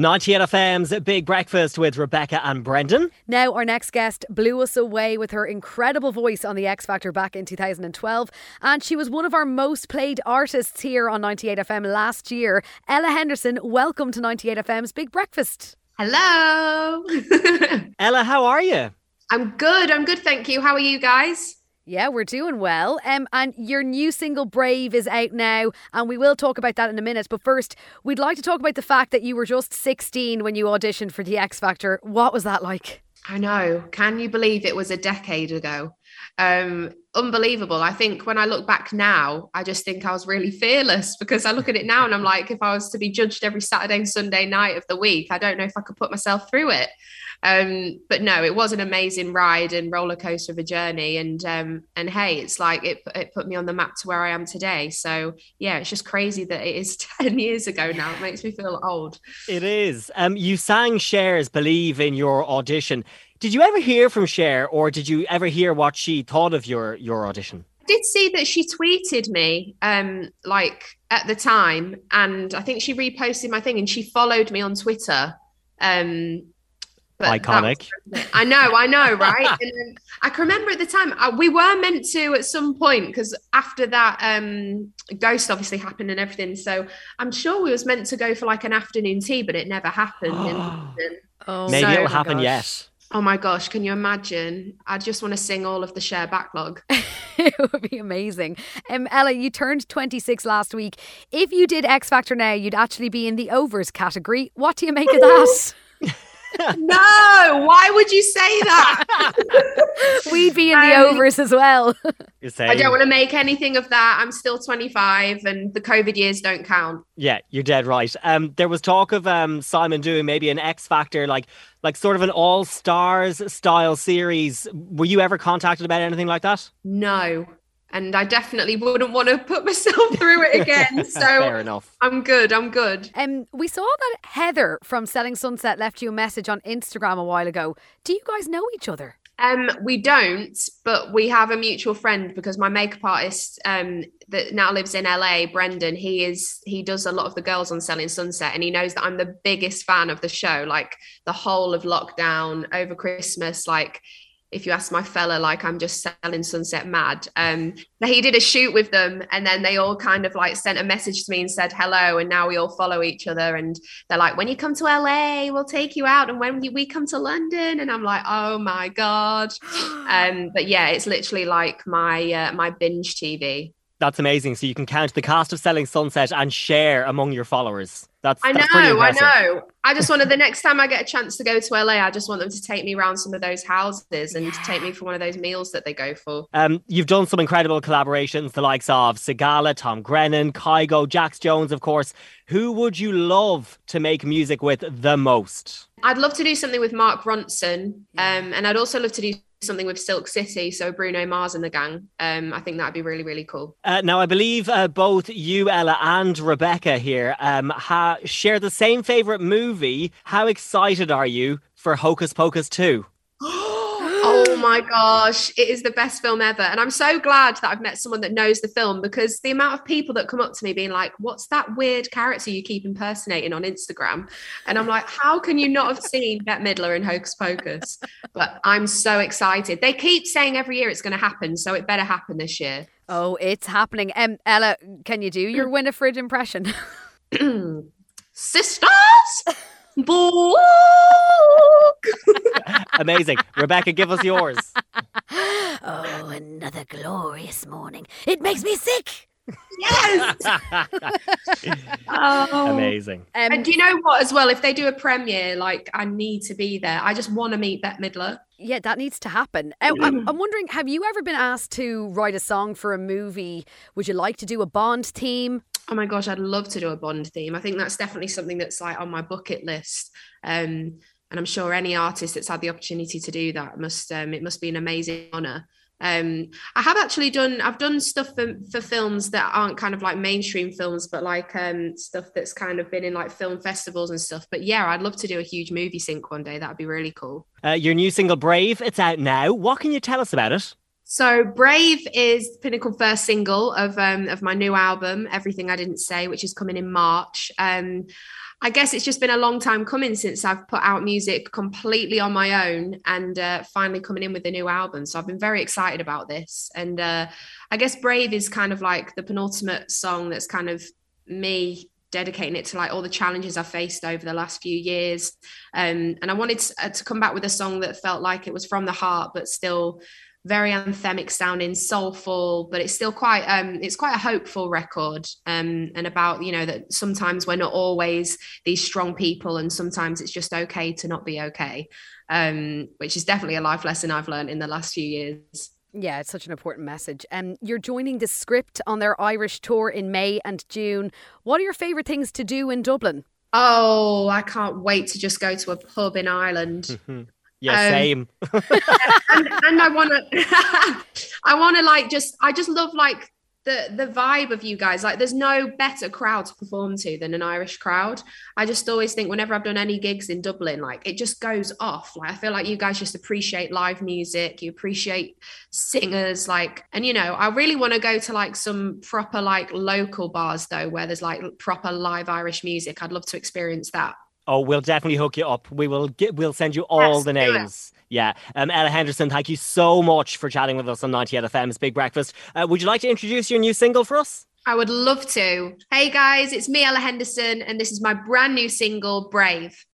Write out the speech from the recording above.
98 FM's Big Breakfast with Rebecca and Brendan. Now, our next guest blew us away with her incredible voice on The X Factor back in 2012, and she was one of our most played artists here on 98 FM last year. Ella Henderson, welcome to 98 FM's Big Breakfast. Hello. Ella, how are you? I'm good. I'm good, thank you. How are you guys? Yeah, we're doing well. Um, and your new single Brave is out now, and we will talk about that in a minute. But first, we'd like to talk about the fact that you were just 16 when you auditioned for the X Factor. What was that like? I know. Can you believe it was a decade ago? Um, unbelievable. I think when I look back now, I just think I was really fearless because I look at it now and I'm like, if I was to be judged every Saturday and Sunday night of the week, I don't know if I could put myself through it. Um, but no, it was an amazing ride and roller coaster of a journey. And um, and hey, it's like it it put me on the map to where I am today. So yeah, it's just crazy that it is ten years ago now. It makes me feel old. It is. Um, you sang Cher's "Believe" in your audition. Did you ever hear from Cher, or did you ever hear what she thought of your your audition? I did see that she tweeted me, um, like at the time, and I think she reposted my thing, and she followed me on Twitter. Um, Iconic. I know, I know, right? and I can remember at the time I, we were meant to at some point because after that, um, Ghost obviously happened and everything. So I'm sure we was meant to go for like an afternoon tea, but it never happened. oh, maybe so, it'll happen gosh. yet. Oh my gosh, can you imagine? I just want to sing all of the Cher backlog. it would be amazing. Um, Ella, you turned 26 last week. If you did X Factor now, you'd actually be in the overs category. What do you make of that? no, why would you say that? We'd be in the um, overs as well. I don't want to make anything of that. I'm still 25 and the COVID years don't count. Yeah, you're dead right. Um, there was talk of um, Simon doing maybe an X Factor, like like sort of an all stars style series. Were you ever contacted about anything like that? No and I definitely wouldn't want to put myself through it again. So fair enough. I'm good. I'm good. Um, we saw that Heather from Selling Sunset left you a message on Instagram a while ago. Do you guys know each other? Um, we don't, but we have a mutual friend because my makeup artist um that now lives in LA, Brendan, he is he does a lot of the girls on Selling Sunset and he knows that I'm the biggest fan of the show, like the whole of lockdown over Christmas, like if you ask my fella, like I'm just selling Sunset Mad. Um, he did a shoot with them, and then they all kind of like sent a message to me and said hello, and now we all follow each other. And they're like, when you come to LA, we'll take you out, and when we come to London, and I'm like, oh my god. Um, but yeah, it's literally like my uh, my binge TV. That's amazing. So you can count the cast of Selling Sunset and Cher among your followers. That's I know, that's I know. I just wanted the next time I get a chance to go to LA, I just want them to take me around some of those houses and yeah. take me for one of those meals that they go for. Um, you've done some incredible collaborations, the likes of Sigala, Tom Grennan, Kygo, Jax Jones, of course. Who would you love to make music with the most? I'd love to do something with Mark Ronson, um, and I'd also love to do something with Silk City, so Bruno Mars and the gang. Um, I think that'd be really, really cool. Uh, now, I believe uh, both you, Ella, and Rebecca here um, ha- share the same favorite movie. How excited are you for Hocus Pocus 2? Oh my gosh, it is the best film ever. And I'm so glad that I've met someone that knows the film because the amount of people that come up to me being like, What's that weird character you keep impersonating on Instagram? And I'm like, How can you not have seen Bette Midler in Hocus Pocus? But I'm so excited. They keep saying every year it's going to happen. So it better happen this year. Oh, it's happening. Um, Ella, can you do your Winifred impression? Sisters! Book. Amazing. Rebecca, give us yours. Oh, another glorious morning. It makes me sick. Yes. oh. Amazing. Um, and do you know what, as well? If they do a premiere, like I need to be there. I just want to meet Bette Midler. Yeah, that needs to happen. Uh, I'm, I'm wondering, have you ever been asked to write a song for a movie? Would you like to do a Bond theme? oh my gosh, I'd love to do a Bond theme. I think that's definitely something that's like on my bucket list. Um, and I'm sure any artist that's had the opportunity to do that must um, it must be an amazing honor. Um, I have actually done I've done stuff for, for films that aren't kind of like mainstream films, but like um, stuff that's kind of been in like film festivals and stuff. But yeah, I'd love to do a huge movie sync one day. That'd be really cool. Uh, your new single Brave, it's out now. What can you tell us about it? So Brave is pinnacle first single of um, of my new album, Everything I Didn't Say, which is coming in March. Um, I guess it's just been a long time coming since I've put out music completely on my own and uh, finally coming in with a new album. So I've been very excited about this. And uh, I guess Brave is kind of like the penultimate song that's kind of me dedicating it to like all the challenges I've faced over the last few years. Um, and I wanted to, uh, to come back with a song that felt like it was from the heart, but still very anthemic sounding soulful but it's still quite um it's quite a hopeful record um and about you know that sometimes we're not always these strong people and sometimes it's just okay to not be okay um which is definitely a life lesson i've learned in the last few years yeah, it's such an important message. Um, you're joining the script on their Irish tour in May and June. What are your favourite things to do in Dublin? Oh, I can't wait to just go to a pub in Ireland. Yeah, um, same. and, and I want to, I want to like just, I just love like the the vibe of you guys. Like, there's no better crowd to perform to than an Irish crowd. I just always think whenever I've done any gigs in Dublin, like it just goes off. Like, I feel like you guys just appreciate live music. You appreciate singers. Like, and you know, I really want to go to like some proper like local bars though, where there's like proper live Irish music. I'd love to experience that. Oh, we'll definitely hook you up. We will get. We'll send you all yes, the names. Yeah. Um, Ella Henderson, thank you so much for chatting with us on 98 FM's Big Breakfast. Uh, would you like to introduce your new single for us? I would love to. Hey guys, it's me, Ella Henderson, and this is my brand new single, Brave.